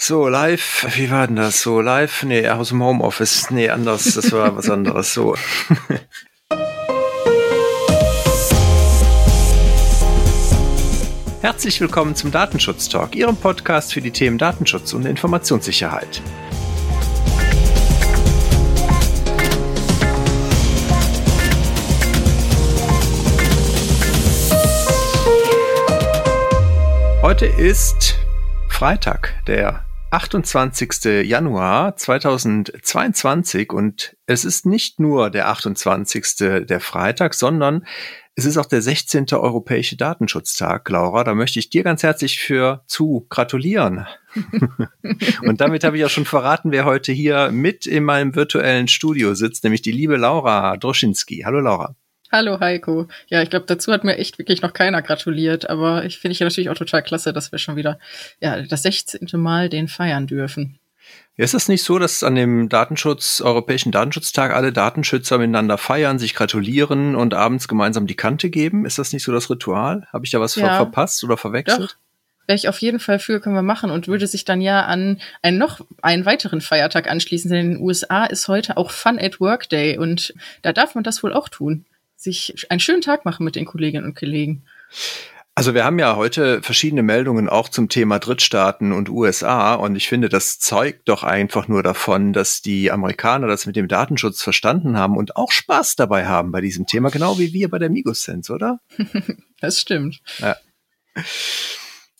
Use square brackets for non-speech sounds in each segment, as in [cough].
So, live, wie war denn das? So, live? Nee, aus dem Homeoffice. Nee, anders, das war was anderes. So. [laughs] Herzlich willkommen zum Datenschutz Talk, Ihrem Podcast für die Themen Datenschutz und Informationssicherheit. Heute ist Freitag, der 28. Januar 2022 und es ist nicht nur der 28. der Freitag, sondern es ist auch der 16. Europäische Datenschutztag, Laura. Da möchte ich dir ganz herzlich für zu gratulieren. [laughs] und damit habe ich ja schon verraten, wer heute hier mit in meinem virtuellen Studio sitzt, nämlich die liebe Laura Droschinski. Hallo Laura. Hallo Heiko. Ja, ich glaube, dazu hat mir echt wirklich noch keiner gratuliert, aber ich finde ich ja natürlich auch total klasse, dass wir schon wieder ja, das 16. Mal den feiern dürfen. Ja, ist es nicht so, dass an dem Datenschutz, Europäischen Datenschutztag alle Datenschützer miteinander feiern, sich gratulieren und abends gemeinsam die Kante geben? Ist das nicht so das Ritual? Habe ich da was ja, ver verpasst oder verwechselt? Doch. Wäre ich auf jeden Fall für, können wir machen und würde sich dann ja an einen noch einen weiteren Feiertag anschließen. Denn in den USA ist heute auch Fun at Work Day und da darf man das wohl auch tun sich einen schönen Tag machen mit den Kolleginnen und Kollegen. Also wir haben ja heute verschiedene Meldungen auch zum Thema Drittstaaten und USA und ich finde, das zeugt doch einfach nur davon, dass die Amerikaner das mit dem Datenschutz verstanden haben und auch Spaß dabei haben bei diesem Thema, genau wie wir bei der Migosense, oder? [laughs] das stimmt. Ja.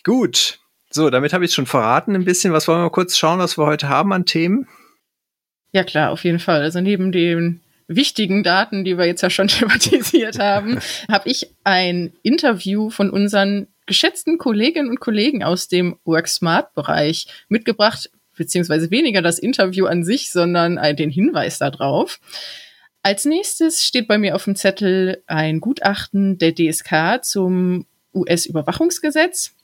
Gut. So, damit habe ich schon verraten ein bisschen. Was wollen wir kurz schauen, was wir heute haben an Themen? Ja klar, auf jeden Fall. Also neben dem wichtigen Daten, die wir jetzt ja schon [laughs] thematisiert haben, habe ich ein Interview von unseren geschätzten Kolleginnen und Kollegen aus dem WorkSmart-Bereich mitgebracht, beziehungsweise weniger das Interview an sich, sondern den Hinweis darauf. Als nächstes steht bei mir auf dem Zettel ein Gutachten der DSK zum US-Überwachungsgesetz.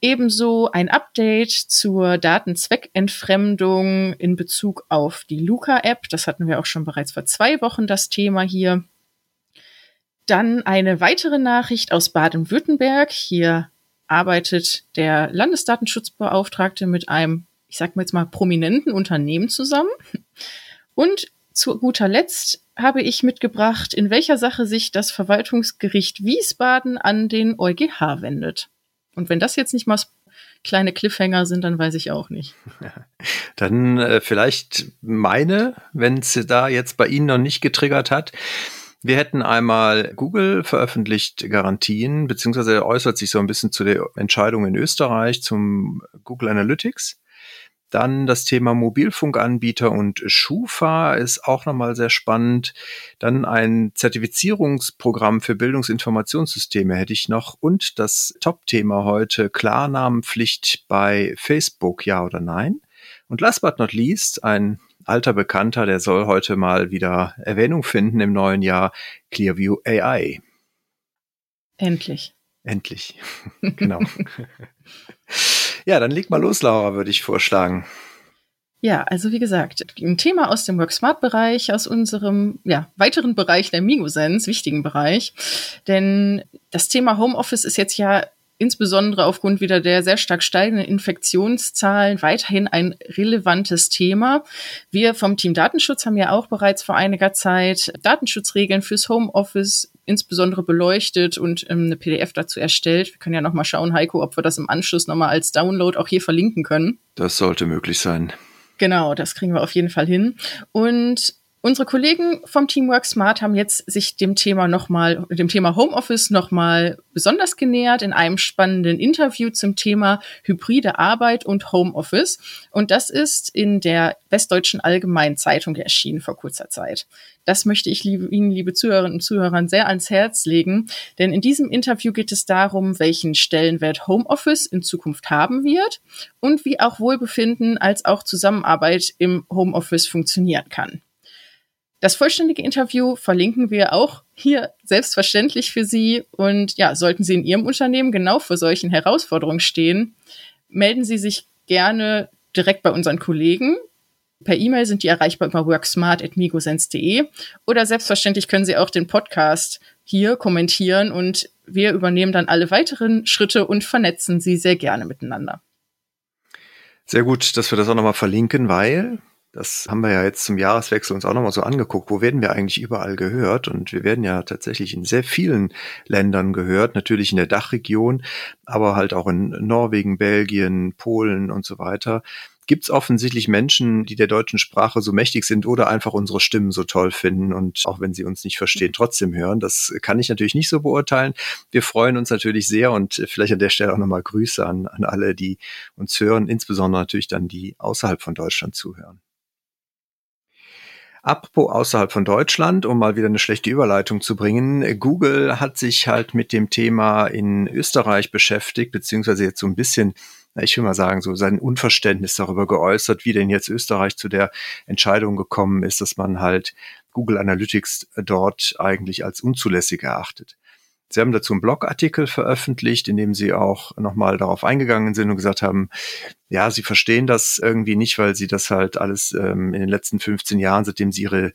Ebenso ein Update zur Datenzweckentfremdung in Bezug auf die Luca-App. Das hatten wir auch schon bereits vor zwei Wochen das Thema hier. Dann eine weitere Nachricht aus Baden-Württemberg. Hier arbeitet der Landesdatenschutzbeauftragte mit einem, ich sag mal jetzt mal, prominenten Unternehmen zusammen. Und zu guter Letzt habe ich mitgebracht, in welcher Sache sich das Verwaltungsgericht Wiesbaden an den EuGH wendet. Und wenn das jetzt nicht mal kleine Cliffhanger sind, dann weiß ich auch nicht. [laughs] Dann äh, vielleicht meine, wenn es da jetzt bei Ihnen noch nicht getriggert hat. Wir hätten einmal Google veröffentlicht Garantien, beziehungsweise äußert sich so ein bisschen zu der Entscheidung in Österreich zum Google Analytics. Dann das Thema Mobilfunkanbieter und Schufa ist auch nochmal sehr spannend. Dann ein Zertifizierungsprogramm für Bildungsinformationssysteme hätte ich noch. Und das Top-Thema heute Klarnamenpflicht bei Facebook, ja oder nein. Und last but not least, ein alter Bekannter, der soll heute mal wieder Erwähnung finden im neuen Jahr, Clearview AI. Endlich. Endlich. [laughs] genau. [laughs] Ja, dann leg mal los, Laura, würde ich vorschlagen. Ja, also wie gesagt, ein Thema aus dem WorkSmart-Bereich, aus unserem ja, weiteren Bereich der Migosense, wichtigen Bereich. Denn das Thema Homeoffice ist jetzt ja insbesondere aufgrund wieder der sehr stark steigenden Infektionszahlen weiterhin ein relevantes Thema. Wir vom Team Datenschutz haben ja auch bereits vor einiger Zeit Datenschutzregeln fürs Homeoffice insbesondere beleuchtet und ähm, eine PDF dazu erstellt. Wir können ja noch mal schauen, Heiko, ob wir das im Anschluss noch mal als Download auch hier verlinken können. Das sollte möglich sein. Genau, das kriegen wir auf jeden Fall hin. Und Unsere Kollegen vom Teamwork Smart haben jetzt sich dem Thema nochmal, dem Thema Homeoffice nochmal besonders genähert in einem spannenden Interview zum Thema hybride Arbeit und Homeoffice. Und das ist in der Westdeutschen Allgemeinen Zeitung erschienen vor kurzer Zeit. Das möchte ich liebe, Ihnen, liebe Zuhörerinnen und Zuhörer, sehr ans Herz legen. Denn in diesem Interview geht es darum, welchen Stellenwert Homeoffice in Zukunft haben wird und wie auch Wohlbefinden als auch Zusammenarbeit im Homeoffice funktionieren kann. Das vollständige Interview verlinken wir auch hier selbstverständlich für Sie. Und ja, sollten Sie in Ihrem Unternehmen genau vor solchen Herausforderungen stehen, melden Sie sich gerne direkt bei unseren Kollegen. Per E-Mail sind die erreichbar über worksmart.migosense.de oder selbstverständlich können Sie auch den Podcast hier kommentieren und wir übernehmen dann alle weiteren Schritte und vernetzen Sie sehr gerne miteinander. Sehr gut, dass wir das auch nochmal verlinken, weil das haben wir ja jetzt zum Jahreswechsel uns auch nochmal so angeguckt. Wo werden wir eigentlich überall gehört? Und wir werden ja tatsächlich in sehr vielen Ländern gehört, natürlich in der Dachregion, aber halt auch in Norwegen, Belgien, Polen und so weiter gibt es offensichtlich Menschen, die der deutschen Sprache so mächtig sind oder einfach unsere Stimmen so toll finden und auch wenn sie uns nicht verstehen, trotzdem hören. Das kann ich natürlich nicht so beurteilen. Wir freuen uns natürlich sehr und vielleicht an der Stelle auch nochmal Grüße an, an alle, die uns hören, insbesondere natürlich dann die außerhalb von Deutschland zuhören. Apropos außerhalb von Deutschland, um mal wieder eine schlechte Überleitung zu bringen. Google hat sich halt mit dem Thema in Österreich beschäftigt, beziehungsweise jetzt so ein bisschen ich will mal sagen, so sein Unverständnis darüber geäußert, wie denn jetzt Österreich zu der Entscheidung gekommen ist, dass man halt Google Analytics dort eigentlich als unzulässig erachtet. Sie haben dazu einen Blogartikel veröffentlicht, in dem Sie auch nochmal darauf eingegangen sind und gesagt haben, ja, Sie verstehen das irgendwie nicht, weil Sie das halt alles ähm, in den letzten 15 Jahren, seitdem Sie Ihre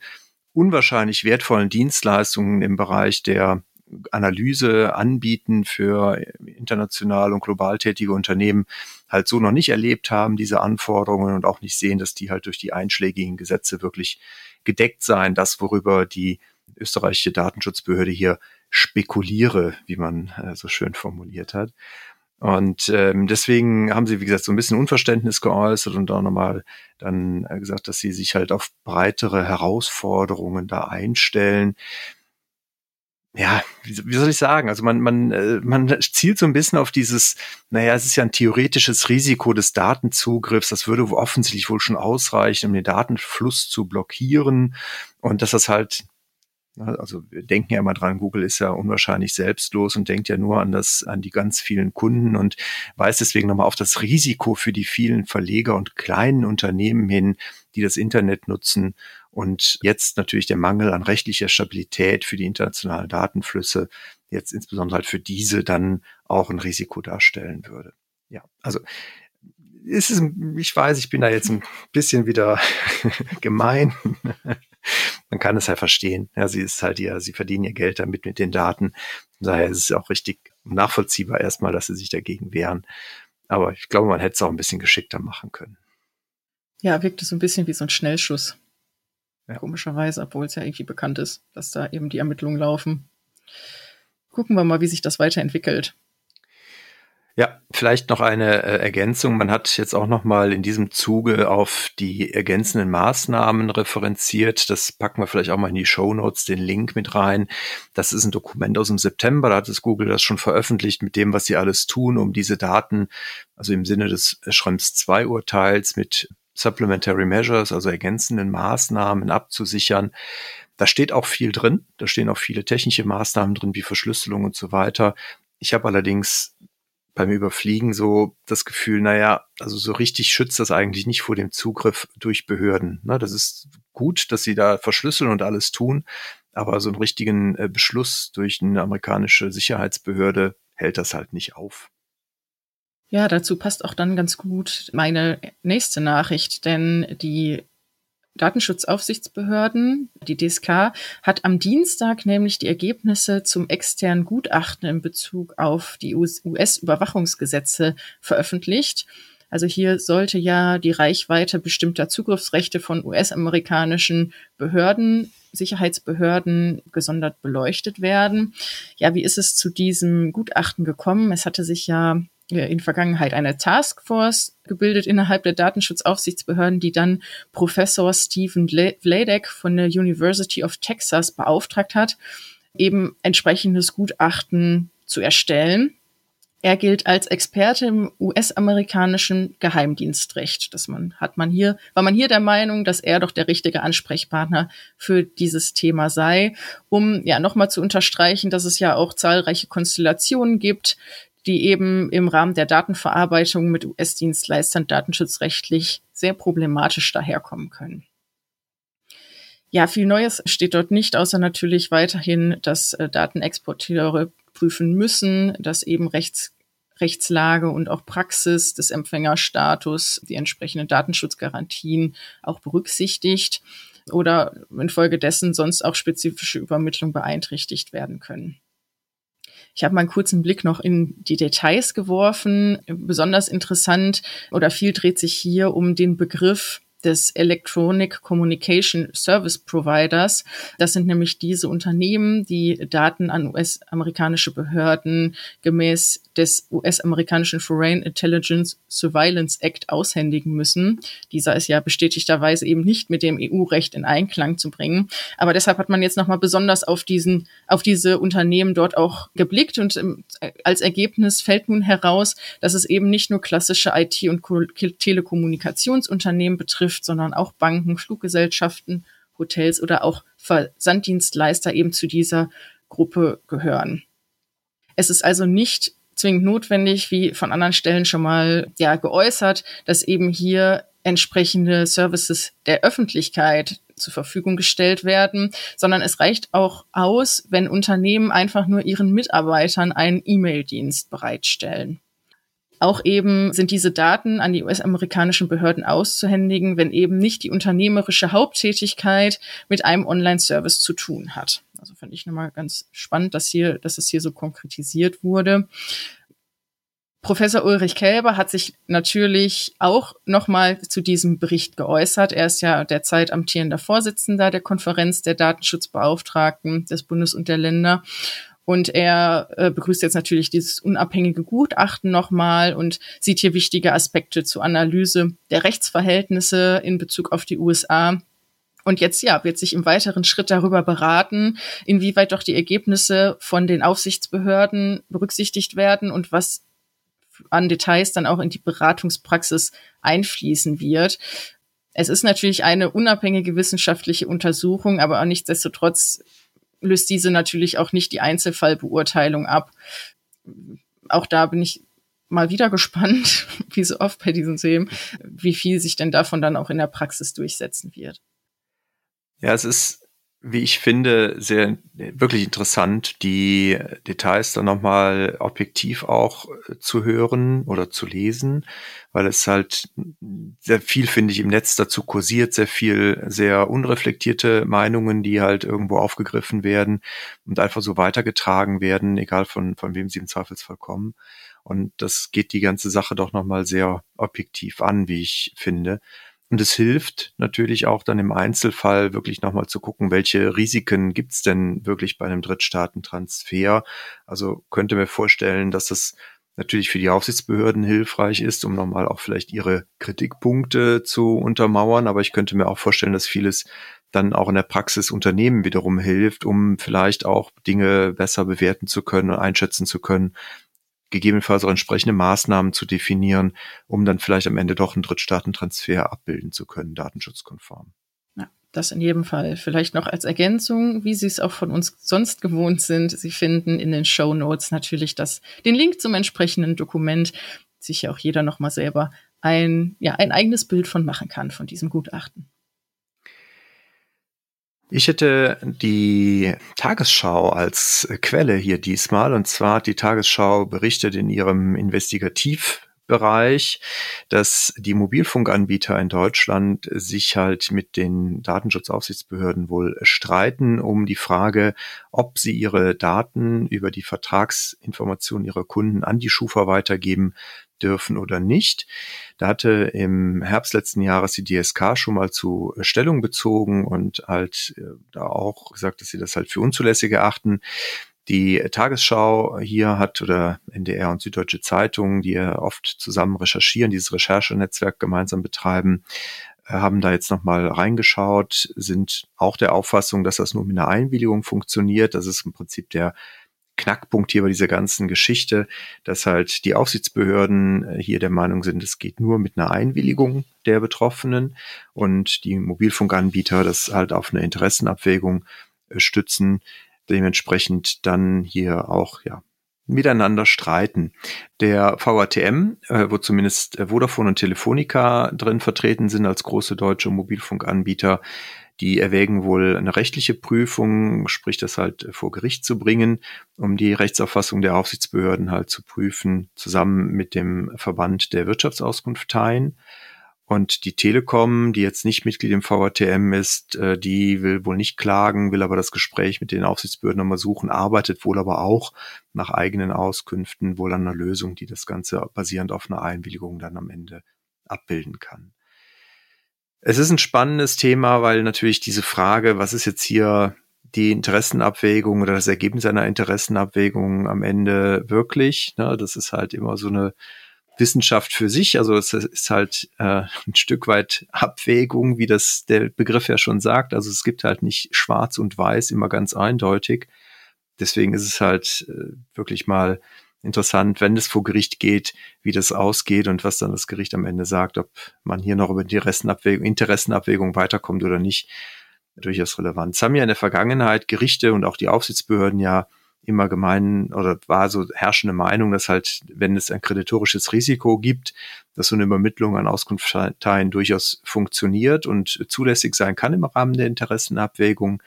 unwahrscheinlich wertvollen Dienstleistungen im Bereich der Analyse anbieten für international und global tätige Unternehmen halt so noch nicht erlebt haben, diese Anforderungen und auch nicht sehen, dass die halt durch die einschlägigen Gesetze wirklich gedeckt seien. Das, worüber die österreichische Datenschutzbehörde hier spekuliere, wie man äh, so schön formuliert hat. Und ähm, deswegen haben sie, wie gesagt, so ein bisschen Unverständnis geäußert und auch nochmal dann gesagt, dass sie sich halt auf breitere Herausforderungen da einstellen ja, wie, wie, soll ich sagen? Also man, man, äh, man zielt so ein bisschen auf dieses, naja, es ist ja ein theoretisches Risiko des Datenzugriffs, das würde offensichtlich wohl schon ausreichen, um den Datenfluss zu blockieren und dass das halt also wir denken ja immer dran, Google ist ja unwahrscheinlich selbstlos und denkt ja nur an das, an die ganz vielen Kunden und weist deswegen nochmal auf das Risiko für die vielen Verleger und kleinen Unternehmen hin, die das Internet nutzen und jetzt natürlich der Mangel an rechtlicher Stabilität für die internationalen Datenflüsse jetzt insbesondere halt für diese dann auch ein Risiko darstellen würde. Ja, also ist es, ich weiß, ich bin da jetzt ein bisschen wieder [laughs] gemein man kann es halt verstehen. Ja, sie ist halt ja, sie verdienen ihr Geld damit mit den Daten. Daher ist es auch richtig nachvollziehbar erstmal, dass sie sich dagegen wehren. Aber ich glaube, man hätte es auch ein bisschen geschickter machen können. Ja, wirkt es so ein bisschen wie so ein Schnellschuss. Ja. Komischerweise, obwohl es ja irgendwie bekannt ist, dass da eben die Ermittlungen laufen. Gucken wir mal, wie sich das weiterentwickelt. Ja, vielleicht noch eine äh, Ergänzung. Man hat jetzt auch noch mal in diesem Zuge auf die ergänzenden Maßnahmen referenziert. Das packen wir vielleicht auch mal in die Show Notes, den Link mit rein. Das ist ein Dokument aus dem September. Da hat es Google das schon veröffentlicht mit dem, was sie alles tun, um diese Daten, also im Sinne des Schrems 2 Urteils mit Supplementary Measures, also ergänzenden Maßnahmen abzusichern. Da steht auch viel drin. Da stehen auch viele technische Maßnahmen drin, wie Verschlüsselung und so weiter. Ich habe allerdings beim Überfliegen so das Gefühl, naja, also so richtig schützt das eigentlich nicht vor dem Zugriff durch Behörden. Ne, das ist gut, dass sie da verschlüsseln und alles tun, aber so einen richtigen äh, Beschluss durch eine amerikanische Sicherheitsbehörde hält das halt nicht auf. Ja, dazu passt auch dann ganz gut meine nächste Nachricht, denn die Datenschutzaufsichtsbehörden, die DSK, hat am Dienstag nämlich die Ergebnisse zum externen Gutachten in Bezug auf die US-Überwachungsgesetze veröffentlicht. Also hier sollte ja die Reichweite bestimmter Zugriffsrechte von US-amerikanischen Behörden, Sicherheitsbehörden gesondert beleuchtet werden. Ja, wie ist es zu diesem Gutachten gekommen? Es hatte sich ja in Vergangenheit eine Taskforce gebildet innerhalb der Datenschutzaufsichtsbehörden, die dann Professor Stephen Vladek von der University of Texas beauftragt hat, eben entsprechendes Gutachten zu erstellen. Er gilt als Experte im US-amerikanischen Geheimdienstrecht. Das man, hat man hier, war man hier der Meinung, dass er doch der richtige Ansprechpartner für dieses Thema sei, um ja nochmal zu unterstreichen, dass es ja auch zahlreiche Konstellationen gibt, die eben im Rahmen der Datenverarbeitung mit US-Dienstleistern datenschutzrechtlich sehr problematisch daherkommen können. Ja, viel Neues steht dort nicht, außer natürlich weiterhin, dass äh, Datenexporteure prüfen müssen, dass eben Rechts, Rechtslage und auch Praxis des Empfängerstatus die entsprechenden Datenschutzgarantien auch berücksichtigt oder infolgedessen sonst auch spezifische Übermittlung beeinträchtigt werden können. Ich habe mal einen kurzen Blick noch in die Details geworfen. Besonders interessant oder viel dreht sich hier um den Begriff des Electronic Communication Service Providers. Das sind nämlich diese Unternehmen, die Daten an US-amerikanische Behörden gemäß des US-amerikanischen Foreign Intelligence Surveillance Act aushändigen müssen. Dieser ist ja bestätigterweise eben nicht mit dem EU-Recht in Einklang zu bringen. Aber deshalb hat man jetzt nochmal besonders auf diesen, auf diese Unternehmen dort auch geblickt und ähm, als Ergebnis fällt nun heraus, dass es eben nicht nur klassische IT- und Telekommunikationsunternehmen betrifft, sondern auch Banken, Fluggesellschaften, Hotels oder auch Versanddienstleister eben zu dieser Gruppe gehören. Es ist also nicht zwingend notwendig, wie von anderen Stellen schon mal ja geäußert, dass eben hier entsprechende Services der Öffentlichkeit zur Verfügung gestellt werden, sondern es reicht auch aus, wenn Unternehmen einfach nur ihren Mitarbeitern einen E-Mail-Dienst bereitstellen. Auch eben sind diese Daten an die US-amerikanischen Behörden auszuhändigen, wenn eben nicht die unternehmerische Haupttätigkeit mit einem Online-Service zu tun hat. Also fand ich nochmal ganz spannend, dass hier, dass es hier so konkretisiert wurde. Professor Ulrich Kälber hat sich natürlich auch nochmal zu diesem Bericht geäußert. Er ist ja derzeit amtierender Vorsitzender der Konferenz der Datenschutzbeauftragten des Bundes und der Länder. Und er äh, begrüßt jetzt natürlich dieses unabhängige Gutachten nochmal und sieht hier wichtige Aspekte zur Analyse der Rechtsverhältnisse in Bezug auf die USA. Und jetzt ja, wird sich im weiteren Schritt darüber beraten, inwieweit doch die Ergebnisse von den Aufsichtsbehörden berücksichtigt werden und was an Details dann auch in die Beratungspraxis einfließen wird. Es ist natürlich eine unabhängige wissenschaftliche Untersuchung, aber auch nichtsdestotrotz löst diese natürlich auch nicht die Einzelfallbeurteilung ab. Auch da bin ich mal wieder gespannt, [laughs] wie so oft bei diesen Themen, wie viel sich denn davon dann auch in der Praxis durchsetzen wird. Ja, es ist wie ich finde, sehr wirklich interessant, die Details dann nochmal objektiv auch äh, zu hören oder zu lesen, weil es halt sehr viel, finde ich, im Netz dazu kursiert, sehr viel sehr unreflektierte Meinungen, die halt irgendwo aufgegriffen werden und einfach so weitergetragen werden, egal von, von wem sie im Zweifelsfall kommen. Und das geht die ganze Sache doch nochmal sehr objektiv an, wie ich finde. Und es hilft natürlich auch dann im Einzelfall wirklich nochmal zu gucken, welche Risiken gibt's denn wirklich bei einem Drittstaatentransfer. Also könnte mir vorstellen, dass das natürlich für die Aufsichtsbehörden hilfreich ist, um nochmal auch vielleicht ihre Kritikpunkte zu untermauern. Aber ich könnte mir auch vorstellen, dass vieles dann auch in der Praxis Unternehmen wiederum hilft, um vielleicht auch Dinge besser bewerten zu können und einschätzen zu können, gegebenenfalls auch entsprechende Maßnahmen zu definieren, um dann vielleicht am Ende doch einen Drittstaatentransfer abbilden zu können, datenschutzkonform. Das in jedem Fall. Vielleicht noch als Ergänzung, wie Sie es auch von uns sonst gewohnt sind. Sie finden in den Show Notes natürlich das, den Link zum entsprechenden Dokument, sich ja auch jeder nochmal selber ein, ja, ein eigenes Bild von machen kann von diesem Gutachten. Ich hätte die Tagesschau als Quelle hier diesmal. Und zwar hat die Tagesschau berichtet in ihrem Investigativbereich, dass die Mobilfunkanbieter in Deutschland sich halt mit den Datenschutzaufsichtsbehörden wohl streiten um die Frage, ob sie ihre Daten über die Vertragsinformationen ihrer Kunden an die Schufa weitergeben dürfen oder nicht. Da hatte im Herbst letzten Jahres die DSK schon mal zu äh, Stellung bezogen und halt äh, da auch gesagt, dass sie das halt für unzulässig erachten. Die Tagesschau hier hat oder NDR und Süddeutsche Zeitung, die ja oft zusammen recherchieren, dieses Recherchenetzwerk gemeinsam betreiben, äh, haben da jetzt nochmal reingeschaut, sind auch der Auffassung, dass das nur mit einer Einwilligung funktioniert. Das ist im Prinzip der Knackpunkt hier bei dieser ganzen Geschichte, dass halt die Aufsichtsbehörden äh, hier der Meinung sind, es geht nur mit einer Einwilligung der Betroffenen und die Mobilfunkanbieter das halt auf eine Interessenabwägung äh, stützen, dementsprechend dann hier auch ja miteinander streiten. Der VATM, äh, wo zumindest Vodafone und Telefonica drin vertreten sind als große deutsche Mobilfunkanbieter, die erwägen wohl eine rechtliche Prüfung, sprich das halt vor Gericht zu bringen, um die Rechtsauffassung der Aufsichtsbehörden halt zu prüfen, zusammen mit dem Verband der Wirtschaftsauskunfteien. Und die Telekom, die jetzt nicht Mitglied im VRTM ist, äh, die will wohl nicht klagen, will aber das Gespräch mit den Aufsichtsbehörden nochmal suchen, arbeitet wohl aber auch nach eigenen Auskünften wohl an einer Lösung, die das Ganze basierend auf einer Einwilligung dann am Ende abbilden kann. Es ist ein spannendes Thema, weil natürlich diese Frage, was ist jetzt hier die Interessenabwägung oder das Ergebnis einer Interessenabwägung am Ende wirklich, ne, das ist halt immer so eine Wissenschaft für sich. Also es ist halt äh, ein Stück weit Abwägung, wie das der Begriff ja schon sagt. Also es gibt halt nicht schwarz und weiß immer ganz eindeutig. Deswegen ist es halt äh, wirklich mal interessant, wenn es vor Gericht geht, wie das ausgeht und was dann das Gericht am Ende sagt, ob man hier noch über die Interessenabwägung, Interessenabwägung weiterkommt oder nicht. Durchaus relevant. Es haben ja in der Vergangenheit Gerichte und auch die Aufsichtsbehörden ja immer gemein oder war so herrschende Meinung, dass halt, wenn es ein kreditorisches Risiko gibt, dass so eine Übermittlung an Auskunftsteilen durchaus funktioniert und zulässig sein kann im Rahmen der Interessenabwägung.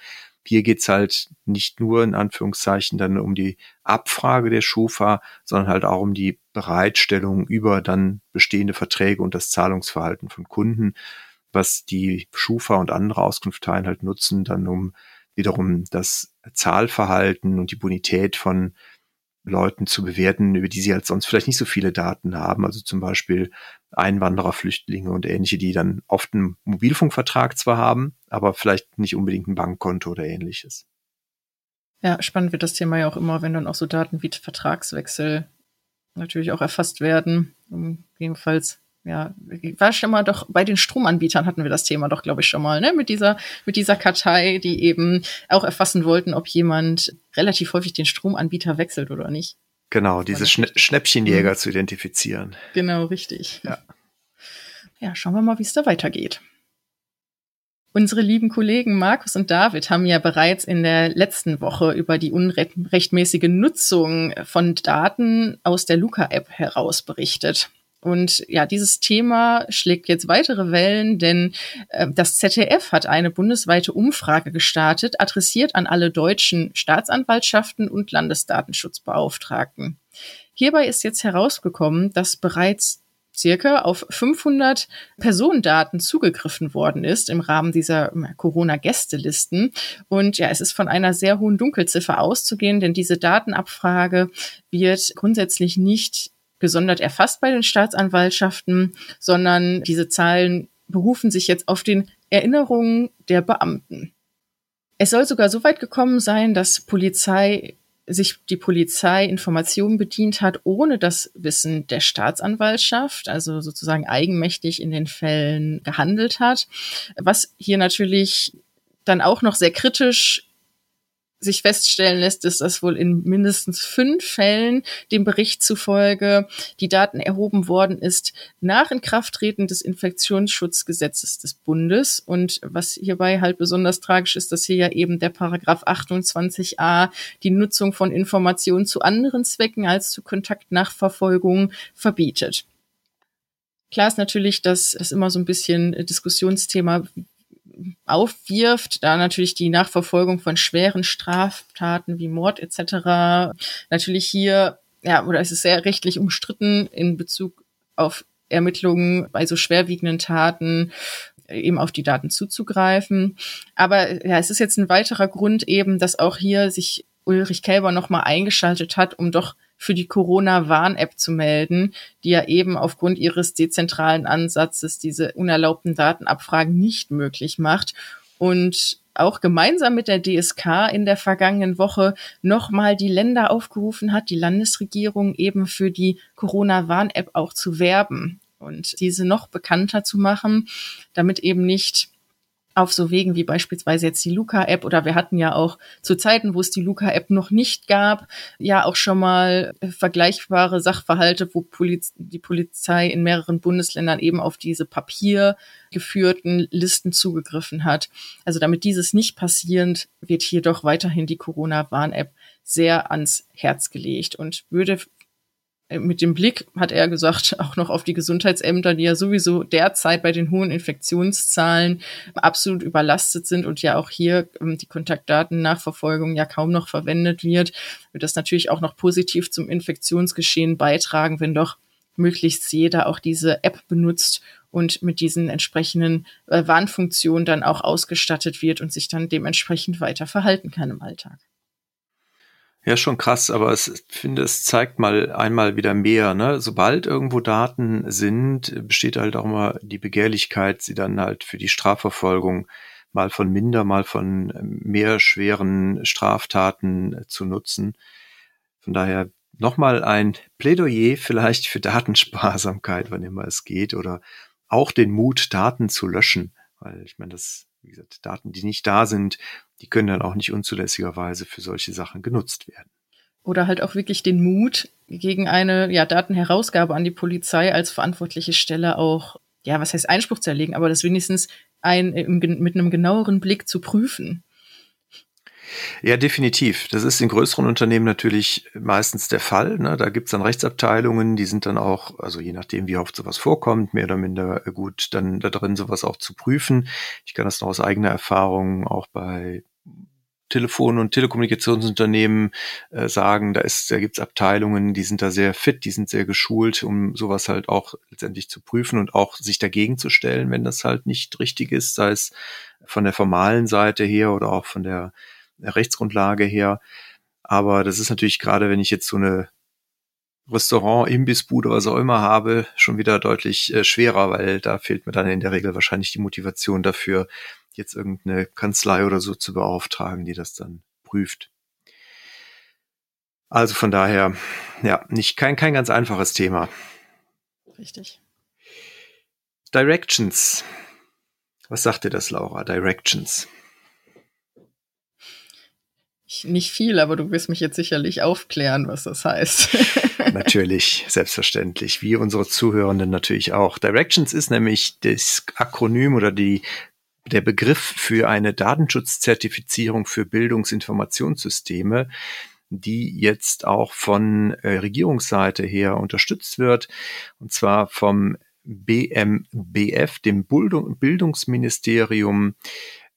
Hier geht's halt nicht nur in Anführungszeichen dann um die Abfrage der Schufa, sondern halt auch um die Bereitstellung über dann bestehende Verträge und das Zahlungsverhalten von Kunden, was die Schufa und andere Auskunftsteilen halt nutzen, dann um wiederum das Zahlverhalten und die Bonität von Leuten zu bewerten, über die sie halt sonst vielleicht nicht so viele Daten haben. Also zum Beispiel Einwanderer, Flüchtlinge und ähnliche, die dann oft einen Mobilfunkvertrag zwar haben, aber vielleicht nicht unbedingt ein Bankkonto oder ähnliches. Ja, spannend wird das Thema ja auch immer, wenn dann auch so Daten wie Vertragswechsel natürlich auch erfasst werden, um jedenfalls ja, war schon mal doch bei den Stromanbietern hatten wir das Thema doch, glaube ich, schon mal, ne? Mit dieser, mit dieser Kartei, die eben auch erfassen wollten, ob jemand relativ häufig den Stromanbieter wechselt oder nicht. Genau, diese Schn Schnäppchenjäger mhm. zu identifizieren. Genau, richtig. Ja. Ja, schauen wir mal, wie es da weitergeht. Unsere lieben Kollegen Markus und David haben ja bereits in der letzten Woche über die unrechtmäßige Nutzung von Daten aus der Luca-App heraus berichtet. Und ja, dieses Thema schlägt jetzt weitere Wellen, denn äh, das ZDF hat eine bundesweite Umfrage gestartet, adressiert an alle deutschen Staatsanwaltschaften und Landesdatenschutzbeauftragten. Hierbei ist jetzt herausgekommen, dass bereits circa auf 500 Personendaten zugegriffen worden ist im Rahmen dieser Corona-Gästelisten. Und ja, es ist von einer sehr hohen Dunkelziffer auszugehen, denn diese Datenabfrage wird grundsätzlich nicht gesondert erfasst bei den Staatsanwaltschaften, sondern diese Zahlen berufen sich jetzt auf den Erinnerungen der Beamten. Es soll sogar so weit gekommen sein, dass Polizei sich die Polizei Informationen bedient hat, ohne das Wissen der Staatsanwaltschaft, also sozusagen eigenmächtig in den Fällen gehandelt hat, was hier natürlich dann auch noch sehr kritisch sich feststellen lässt, ist, dass wohl in mindestens fünf Fällen dem Bericht zufolge die Daten erhoben worden ist nach Inkrafttreten des Infektionsschutzgesetzes des Bundes. Und was hierbei halt besonders tragisch ist, dass hier ja eben der Paragraph 28a die Nutzung von Informationen zu anderen Zwecken als zu Kontaktnachverfolgung verbietet. Klar ist natürlich, dass das immer so ein bisschen Diskussionsthema aufwirft, da natürlich die Nachverfolgung von schweren Straftaten wie Mord etc. natürlich hier, ja, oder es ist sehr rechtlich umstritten in Bezug auf Ermittlungen bei so schwerwiegenden Taten eben auf die Daten zuzugreifen. Aber ja, es ist jetzt ein weiterer Grund eben, dass auch hier sich Ulrich Kälber nochmal eingeschaltet hat, um doch für die Corona-Warn-App zu melden, die ja eben aufgrund ihres dezentralen Ansatzes diese unerlaubten Datenabfragen nicht möglich macht. Und auch gemeinsam mit der DSK in der vergangenen Woche nochmal die Länder aufgerufen hat, die Landesregierung eben für die Corona-Warn-App auch zu werben und diese noch bekannter zu machen, damit eben nicht auf so Wegen wie beispielsweise jetzt die Luca-App oder wir hatten ja auch zu Zeiten, wo es die Luca-App noch nicht gab, ja auch schon mal äh, vergleichbare Sachverhalte, wo Poliz die Polizei in mehreren Bundesländern eben auf diese papiergeführten Listen zugegriffen hat. Also damit dieses nicht passierend, wird hier doch weiterhin die Corona-Warn-App sehr ans Herz gelegt und würde mit dem Blick, hat er gesagt, auch noch auf die Gesundheitsämter, die ja sowieso derzeit bei den hohen Infektionszahlen absolut überlastet sind und ja auch hier ähm, die Kontaktdatennachverfolgung ja kaum noch verwendet wird, wird das natürlich auch noch positiv zum Infektionsgeschehen beitragen, wenn doch möglichst jeder auch diese App benutzt, und mit diesen entsprechenden äh, Warnfunktionen dann auch ausgestattet wird und sich dann dementsprechend weiter verhalten kann im Alltag. Ja, schon krass, aber es, ich finde, es zeigt mal einmal wieder mehr, ne? Sobald irgendwo Daten sind, besteht halt auch immer die Begehrlichkeit, sie dann halt für die Strafverfolgung mal von minder, mal von ähm, mehr schweren Straftaten zu nutzen. Von daher nochmal ein Plädoyer vielleicht für Datensparsamkeit, wann immer es geht, oder auch den Mut, Daten zu löschen. Weil ich meine, das, wie gesagt, Daten, die nicht da sind, die können dann auch nicht unzulässigerweise für solche Sachen genutzt werden. Oder halt auch wirklich den Mut, gegen eine ja, Datenherausgabe an die Polizei als verantwortliche Stelle auch, ja, was heißt Einspruch zu erlegen, aber das wenigstens ein, mit einem genaueren Blick zu prüfen. Ja, definitiv. Das ist in größeren Unternehmen natürlich meistens der Fall. Ne? Da gibt's dann Rechtsabteilungen, die sind dann auch, also je nachdem, wie oft sowas vorkommt, mehr oder minder gut, dann da drin sowas auch zu prüfen. Ich kann das noch aus eigener Erfahrung auch bei Telefon- und Telekommunikationsunternehmen äh, sagen, da ist, da gibt's Abteilungen, die sind da sehr fit, die sind sehr geschult, um sowas halt auch letztendlich zu prüfen und auch sich dagegen zu stellen, wenn das halt nicht richtig ist, sei es von der formalen Seite her oder auch von der Rechtsgrundlage her. Aber das ist natürlich gerade, wenn ich jetzt so eine Restaurant, Imbissbude, was auch immer habe, schon wieder deutlich äh, schwerer, weil da fehlt mir dann in der Regel wahrscheinlich die Motivation dafür, jetzt irgendeine Kanzlei oder so zu beauftragen, die das dann prüft. Also von daher, ja, nicht kein, kein ganz einfaches Thema. Richtig. Directions. Was sagt dir das, Laura? Directions. Nicht viel, aber du wirst mich jetzt sicherlich aufklären, was das heißt. [laughs] natürlich, selbstverständlich, wie unsere Zuhörenden natürlich auch. Directions ist nämlich das Akronym oder die, der Begriff für eine Datenschutzzertifizierung für Bildungsinformationssysteme, die jetzt auch von äh, Regierungsseite her unterstützt wird, und zwar vom BMBF, dem Bildungsministerium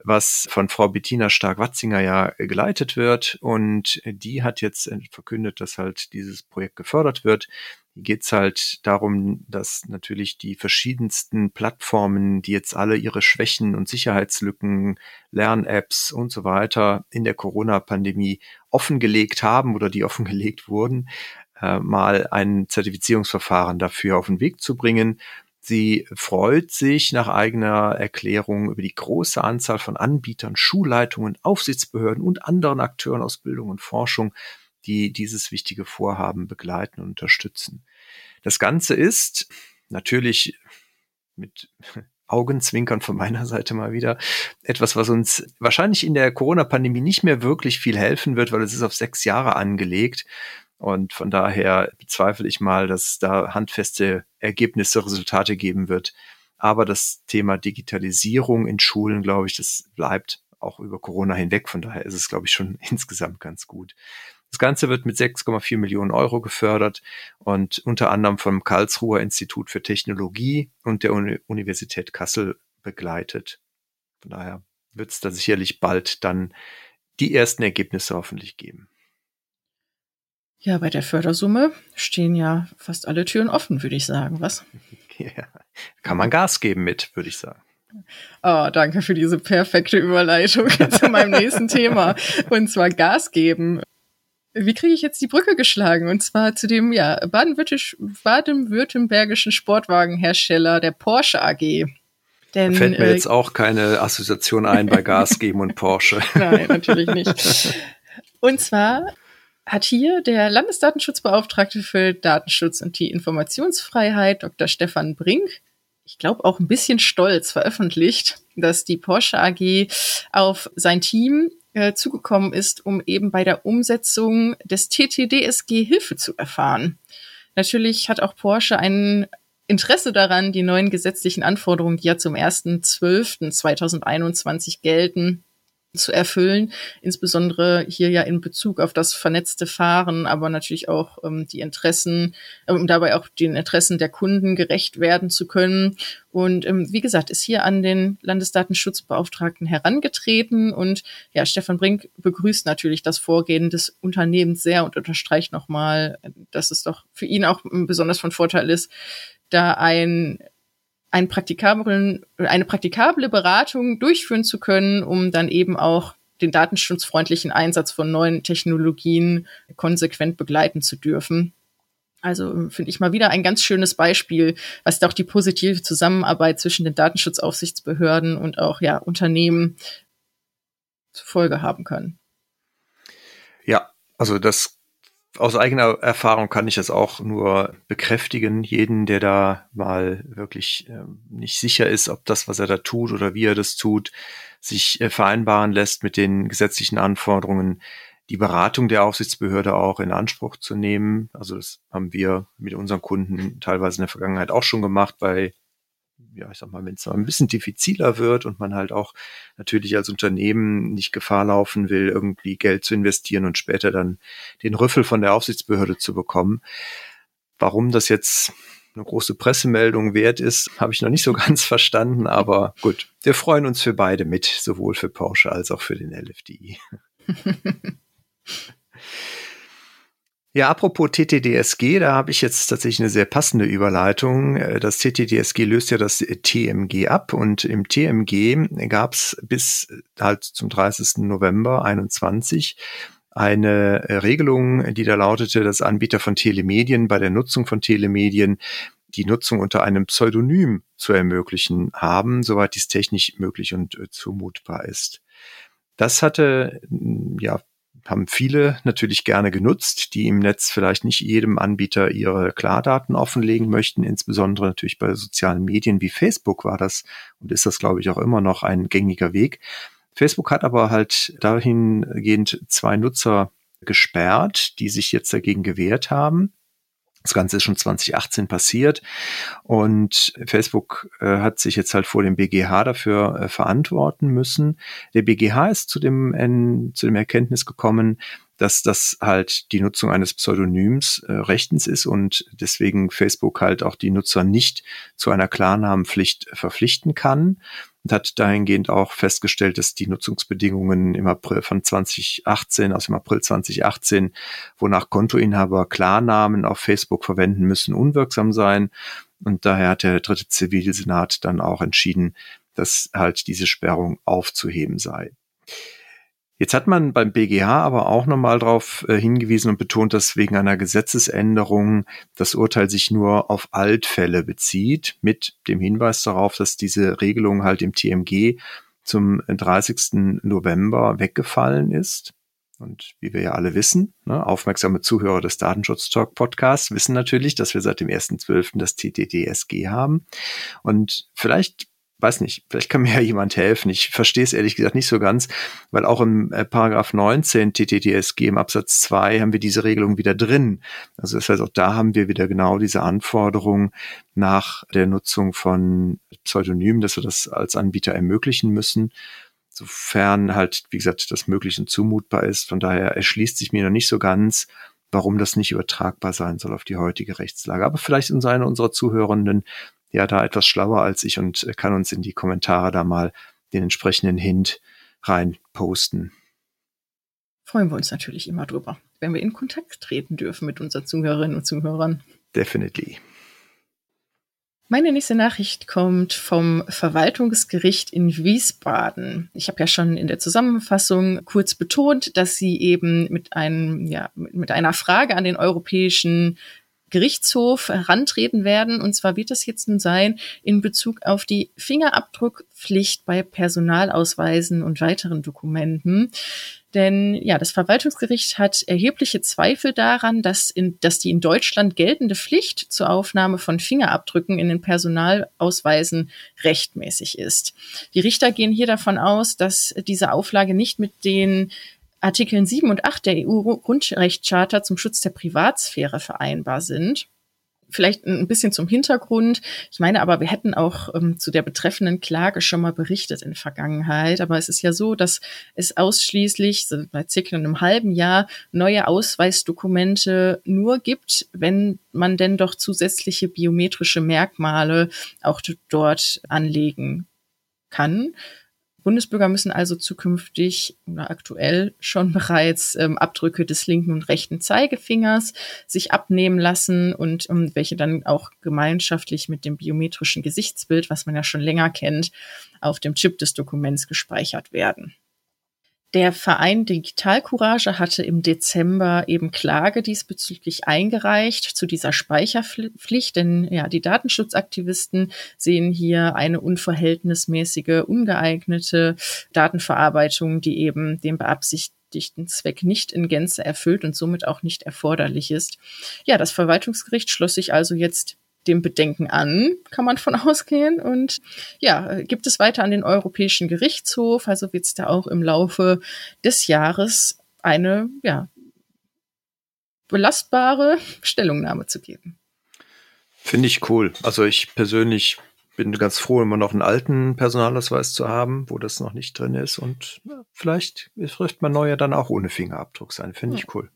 was von Frau Bettina Stark-Watzinger ja geleitet wird. Und die hat jetzt verkündet, dass halt dieses Projekt gefördert wird. Hier geht es halt darum, dass natürlich die verschiedensten Plattformen, die jetzt alle ihre Schwächen und Sicherheitslücken, Lern-Apps und so weiter in der Corona-Pandemie offengelegt haben oder die offengelegt wurden, äh, mal ein Zertifizierungsverfahren dafür auf den Weg zu bringen Sie freut sich nach eigener Erklärung über die große Anzahl von Anbietern, Schulleitungen, Aufsichtsbehörden und anderen Akteuren aus Bildung und Forschung, die dieses wichtige Vorhaben begleiten und unterstützen. Das Ganze ist natürlich mit [laughs] Augenzwinkern von meiner Seite mal wieder etwas, was uns wahrscheinlich in der Corona-Pandemie nicht mehr wirklich viel helfen wird, weil es ist auf sechs Jahre angelegt. Und von daher bezweifle ich mal, dass da handfeste Ergebnisse, Resultate geben wird. Aber das Thema Digitalisierung in Schulen, glaube ich, das bleibt auch über Corona hinweg. Von daher ist es, glaube ich, schon [laughs] insgesamt ganz gut. Das Ganze wird mit 6,4 Millionen Euro gefördert und unter anderem vom Karlsruher Institut für Technologie und der Uni Universität Kassel begleitet. Von daher wird es da sicherlich bald dann die ersten Ergebnisse hoffentlich geben. Ja, bei der Fördersumme stehen ja fast alle Türen offen, würde ich sagen, was? [laughs] Ja, kann man Gas geben mit, würde ich sagen. Oh, danke für diese perfekte Überleitung [laughs] zu meinem nächsten Thema. Und zwar Gas geben. Wie kriege ich jetzt die Brücke geschlagen? Und zwar zu dem ja, baden-württembergischen Sportwagenhersteller der Porsche AG. Denn, da fällt mir äh, jetzt auch keine Assoziation ein bei Gas geben und Porsche. [laughs] Nein, natürlich nicht. Und zwar hat hier der Landesdatenschutzbeauftragte für Datenschutz und die Informationsfreiheit, Dr. Stefan Brink, ich glaube auch ein bisschen stolz veröffentlicht, dass die Porsche AG auf sein Team äh, zugekommen ist, um eben bei der Umsetzung des TTDSG Hilfe zu erfahren. Natürlich hat auch Porsche ein Interesse daran, die neuen gesetzlichen Anforderungen, die ja zum 1.12.2021 gelten, zu erfüllen, insbesondere hier ja in Bezug auf das vernetzte Fahren, aber natürlich auch ähm, die Interessen, äh, um dabei auch den Interessen der Kunden gerecht werden zu können. Und ähm, wie gesagt, ist hier an den Landesdatenschutzbeauftragten herangetreten und ja, Stefan Brink begrüßt natürlich das Vorgehen des Unternehmens sehr und unterstreicht nochmal, dass es doch für ihn auch besonders von Vorteil ist, da ein einen praktikablen, eine praktikable Beratung durchführen zu können, um dann eben auch den datenschutzfreundlichen Einsatz von neuen Technologien konsequent begleiten zu dürfen. Also finde ich mal wieder ein ganz schönes Beispiel, was doch die positive Zusammenarbeit zwischen den Datenschutzaufsichtsbehörden und auch ja Unternehmen zur Folge haben kann. Ja, also das aus eigener Erfahrung kann ich das auch nur bekräftigen. Jeden, der da mal wirklich äh, nicht sicher ist, ob das, was er da tut oder wie er das tut, sich äh, vereinbaren lässt mit den gesetzlichen Anforderungen, die Beratung der Aufsichtsbehörde auch in Anspruch zu nehmen. Also das haben wir mit unseren Kunden teilweise in der Vergangenheit auch schon gemacht bei ja, ich sag mal, wenn es ein bisschen diffiziler wird und man halt auch natürlich als Unternehmen nicht Gefahr laufen will, irgendwie Geld zu investieren und später dann den Rüffel von der Aufsichtsbehörde zu bekommen. Warum das jetzt eine große Pressemeldung wert ist, [laughs] habe ich noch nicht so [laughs] ganz verstanden, aber gut, wir freuen uns für beide mit, sowohl für Porsche als auch für den LFDI. [laughs] Ja, apropos TTDSG, da habe ich jetzt tatsächlich eine sehr passende Überleitung. Äh, das TTDSG löst ja das TMG ab und im TMG gab es bis halt zum 30. November 21 eine Regelung, die da lautete, dass Anbieter von Telemedien bei der Nutzung von Telemedien die Nutzung unter einem Pseudonym zu ermöglichen haben, soweit dies technisch möglich und äh, zumutbar ist. Das hatte ja haben viele natürlich gerne genutzt, die im Netz vielleicht nicht jedem Anbieter ihre Klardaten offenlegen möchten. Insbesondere natürlich bei sozialen Medien wie Facebook war das und ist das, glaube ich, auch immer noch ein gängiger Weg. Facebook hat aber halt dahingehend zwei Nutzer gesperrt, die sich jetzt dagegen gewehrt haben. Das Ganze ist schon 2018 passiert und Facebook äh, hat sich jetzt halt vor dem BGH dafür äh, verantworten müssen. Der BGH ist zu dem, äh, zu dem Erkenntnis gekommen, dass das halt die Nutzung eines Pseudonyms äh, rechtens ist und deswegen Facebook halt auch die Nutzer nicht zu einer Klarnamenpflicht verpflichten kann und hat dahingehend auch festgestellt, dass die Nutzungsbedingungen im April von 2018, aus dem April 2018, wonach Kontoinhaber Klarnamen auf Facebook verwenden müssen, unwirksam seien. Und daher hat der dritte Zivilsenat dann auch entschieden, dass halt diese Sperrung aufzuheben sei. Jetzt hat man beim BGH aber auch nochmal darauf äh, hingewiesen und betont, dass wegen einer Gesetzesänderung das Urteil sich nur auf Altfälle bezieht, mit dem Hinweis darauf, dass diese Regelung halt im TMG zum 30. November weggefallen ist. Und wie wir ja alle wissen, ne, aufmerksame Zuhörer des Datenschutz Talk Podcasts wissen natürlich, dass wir seit dem 1.12. das TTDSG haben. Und vielleicht weiß nicht, vielleicht kann mir ja jemand helfen. Ich verstehe es ehrlich gesagt nicht so ganz, weil auch im äh, Paragraph 19 TTTSG im Absatz 2 haben wir diese Regelung wieder drin. Also das heißt, auch da haben wir wieder genau diese Anforderung nach der Nutzung von Pseudonymen, dass wir das als Anbieter ermöglichen müssen sofern halt, wie gesagt, das möglich und zumutbar ist. Von daher erschließt sich mir noch nicht so ganz, warum das nicht übertragbar sein soll auf die heutige Rechtslage. Aber vielleicht sind seine unserer Zuhörenden ja da etwas schlauer als ich und äh, kann uns in die Kommentare da mal den entsprechenden Hint rein posten. Freuen wir uns natürlich immer drüber, wenn wir in Kontakt treten dürfen mit unseren Zuhörerinnen und Zuhörern. Definitely. Meine nächste Nachricht kommt vom Verwaltungsgericht in Wiesbaden. Ich habe ja schon in der Zusammenfassung kurz betont, dass sie eben mit einem, ja, mit einer Frage an den Europäischen Gerichtshof herantreten werden. Und zwar wird das jetzt nun sein in Bezug auf die Fingerabdruckpflicht bei Personalausweisen und weiteren Dokumenten. Denn ja, das Verwaltungsgericht hat erhebliche Zweifel daran, dass, in, dass die in Deutschland geltende Pflicht zur Aufnahme von Fingerabdrücken in den Personalausweisen rechtmäßig ist. Die Richter gehen hier davon aus, dass diese Auflage nicht mit den Artikeln 7 und 8 der EU-Grundrechtscharta zum Schutz der Privatsphäre vereinbar sind. Vielleicht ein bisschen zum Hintergrund. Ich meine aber, wir hätten auch ähm, zu der betreffenden Klage schon mal berichtet in Vergangenheit. Aber es ist ja so, dass es ausschließlich bei circa einem halben Jahr neue Ausweisdokumente nur gibt, wenn man denn doch zusätzliche biometrische Merkmale auch dort anlegen kann Bundesbürger müssen also zukünftig oder aktuell schon [laughs] bereits ähm, Abdrücke des linken und rechten Zeigefingers sich abnehmen lassen und ähm, welche dann auch gemeinschaftlich mit dem biometrischen Gesichtsbild, was man ja schon länger kennt, auf dem Chip des Dokuments gespeichert werden. Der Verein Digitalcourage hatte im Dezember eben Klage diesbezüglich eingereicht zu dieser Speicherpflicht, denn ja, die Datenschutzaktivisten sehen hier eine unverhältnismäßige, ungeeignete Datenverarbeitung, die eben den beabsichtigten Zweck nicht in Gänze erfüllt und somit auch nicht erforderlich ist. Ja, das Verwaltungsgericht schloss sich also jetzt dem Bedenken an, kann man von [laughs] ausgehen. Und ja, gibt es weiter an den Europäischen Gerichtshof. Also wird es da auch im Laufe des Jahres eine ja, belastbare [laughs] Stellungnahme zu geben. Finde ich cool. Also ich persönlich bin ganz froh, immer noch einen alten Personalausweis zu haben, wo das noch nicht drin ist. Und vielleicht wird mein neuer dann auch ohne Fingerabdruck sein. Finde ja. ich cool.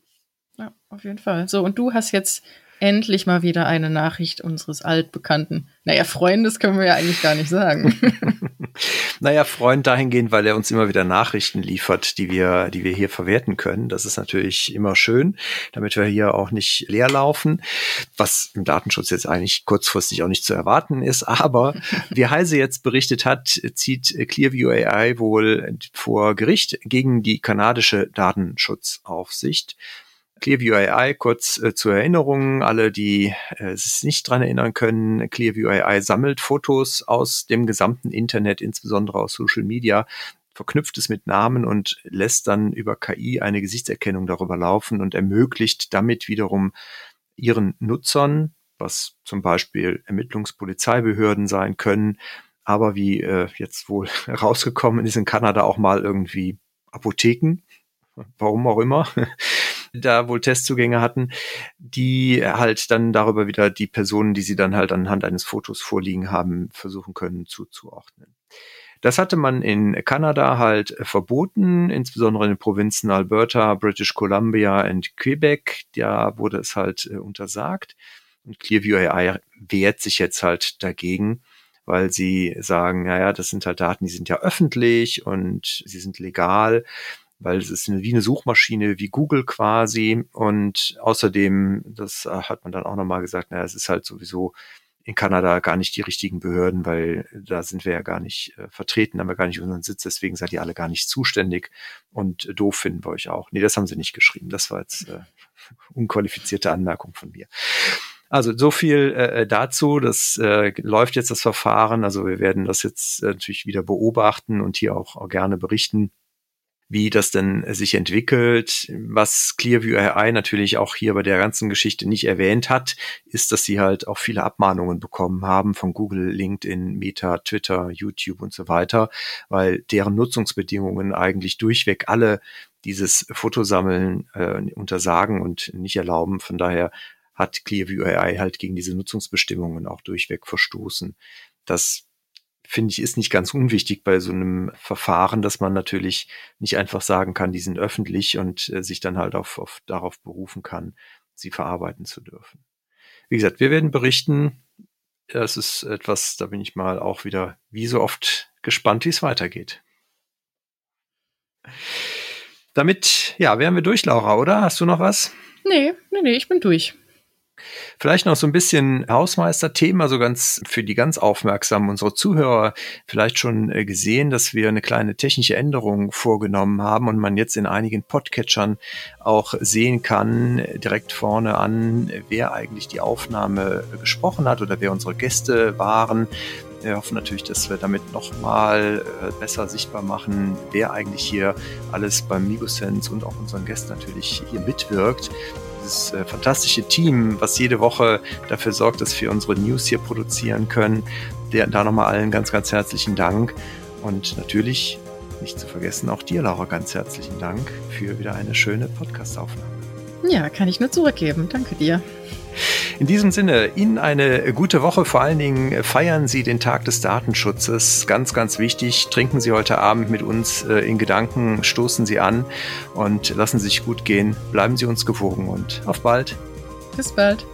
Ja, auf jeden Fall. So, und du hast jetzt Endlich mal wieder eine Nachricht unseres altbekannten. Naja, Freundes können wir ja eigentlich gar nicht sagen. [laughs] naja, Freund dahingehend, weil er uns immer wieder Nachrichten liefert, die wir, die wir hier verwerten können. Das ist natürlich immer schön, damit wir hier auch nicht leer laufen, was im Datenschutz jetzt eigentlich kurzfristig auch nicht zu erwarten ist. Aber [laughs] wie Heise jetzt berichtet hat, zieht Clearview AI wohl vor Gericht gegen die kanadische Datenschutzaufsicht. Clearview AI, kurz äh, zur Erinnerung, alle, die äh, sich nicht dran erinnern können, Clearview AI sammelt Fotos aus dem gesamten Internet, insbesondere aus Social Media, verknüpft es mit Namen und lässt dann über KI eine Gesichtserkennung darüber laufen und ermöglicht damit wiederum ihren Nutzern, was zum Beispiel Ermittlungspolizeibehörden sein können, aber wie äh, jetzt wohl [laughs] herausgekommen ist in Kanada auch mal irgendwie Apotheken, warum auch immer, da wohl Testzugänge hatten, die halt dann darüber wieder die Personen, die sie dann halt anhand eines Fotos vorliegen haben, versuchen können zuzuordnen. Das hatte man in Kanada halt verboten, insbesondere in den Provinzen Alberta, British Columbia und Quebec. Da wurde es halt äh, untersagt. Und Clearview AI wehrt sich jetzt halt dagegen, weil sie sagen, naja, das sind halt Daten, die sind ja öffentlich und sie sind legal weil es ist wie eine Suchmaschine wie Google quasi und außerdem, das äh, hat man dann auch nochmal gesagt, naja, es ist halt sowieso in Kanada gar nicht die richtigen Behörden, weil da sind wir ja gar nicht äh, vertreten, haben wir gar nicht unseren Sitz, deswegen seid ihr alle gar nicht zuständig und doof finden wir euch auch. Nee, das haben sie nicht geschrieben. Das war jetzt äh, unqualifizierte Anmerkung von mir. Also so viel äh, dazu. Das äh, läuft jetzt das Verfahren. Also wir werden das jetzt äh, natürlich wieder beobachten und hier auch, auch gerne berichten wie das denn sich entwickelt. Was Clearview AI natürlich auch hier bei der ganzen Geschichte nicht erwähnt hat, ist, dass sie halt auch viele Abmahnungen bekommen haben von Google, LinkedIn, Meta, Twitter, YouTube und so weiter, weil deren Nutzungsbedingungen eigentlich durchweg alle dieses Fotosammeln äh, untersagen und nicht erlauben. Von daher hat Clearview AI halt gegen diese Nutzungsbestimmungen auch durchweg verstoßen. Das finde ich, ist nicht ganz unwichtig bei so einem Verfahren, dass man natürlich nicht einfach sagen kann, die sind öffentlich und äh, sich dann halt auf, auf, darauf berufen kann, sie verarbeiten zu dürfen. Wie gesagt, wir werden berichten. Das ist etwas, da bin ich mal auch wieder wie so oft gespannt, wie es weitergeht. Damit, ja, wären wir durch, Laura, oder? Hast du noch was? Nee, nee, nee, ich bin durch. Vielleicht noch so ein bisschen Hausmeister-Thema, so ganz für die ganz aufmerksamen unsere Zuhörer vielleicht schon äh, gesehen, dass wir eine kleine technische Änderung vorgenommen haben und man jetzt in einigen Podcatchern auch sehen kann, direkt vorne an, wer eigentlich die Aufnahme gesprochen hat oder wer unsere Gäste waren. Wir hoffen natürlich, dass wir damit nochmal äh, besser sichtbar machen, wer eigentlich hier alles beim Migosense und auch unseren Gästen natürlich hier mitwirkt dieses äh, fantastische Team, was jede Woche dafür sorgt, dass wir unsere News hier produzieren können. Der, da nochmal allen ganz, ganz herzlichen Dank. Und natürlich nicht zu vergessen, auch dir, Laura, ganz herzlichen Dank für wieder eine schöne Podcast-Aufnahme. Ja, kann ich nur zurückgeben. Danke dir. In diesem Sinne, Ihnen eine gute Woche. Vor allen Dingen feiern Sie den Tag des Datenschutzes. Ganz, ganz wichtig. Trinken Sie heute Abend mit uns äh, in Gedanken, stoßen Sie an und lassen Sie sich gut gehen. Bleiben Sie uns gewogen und auf bald. Bis bald.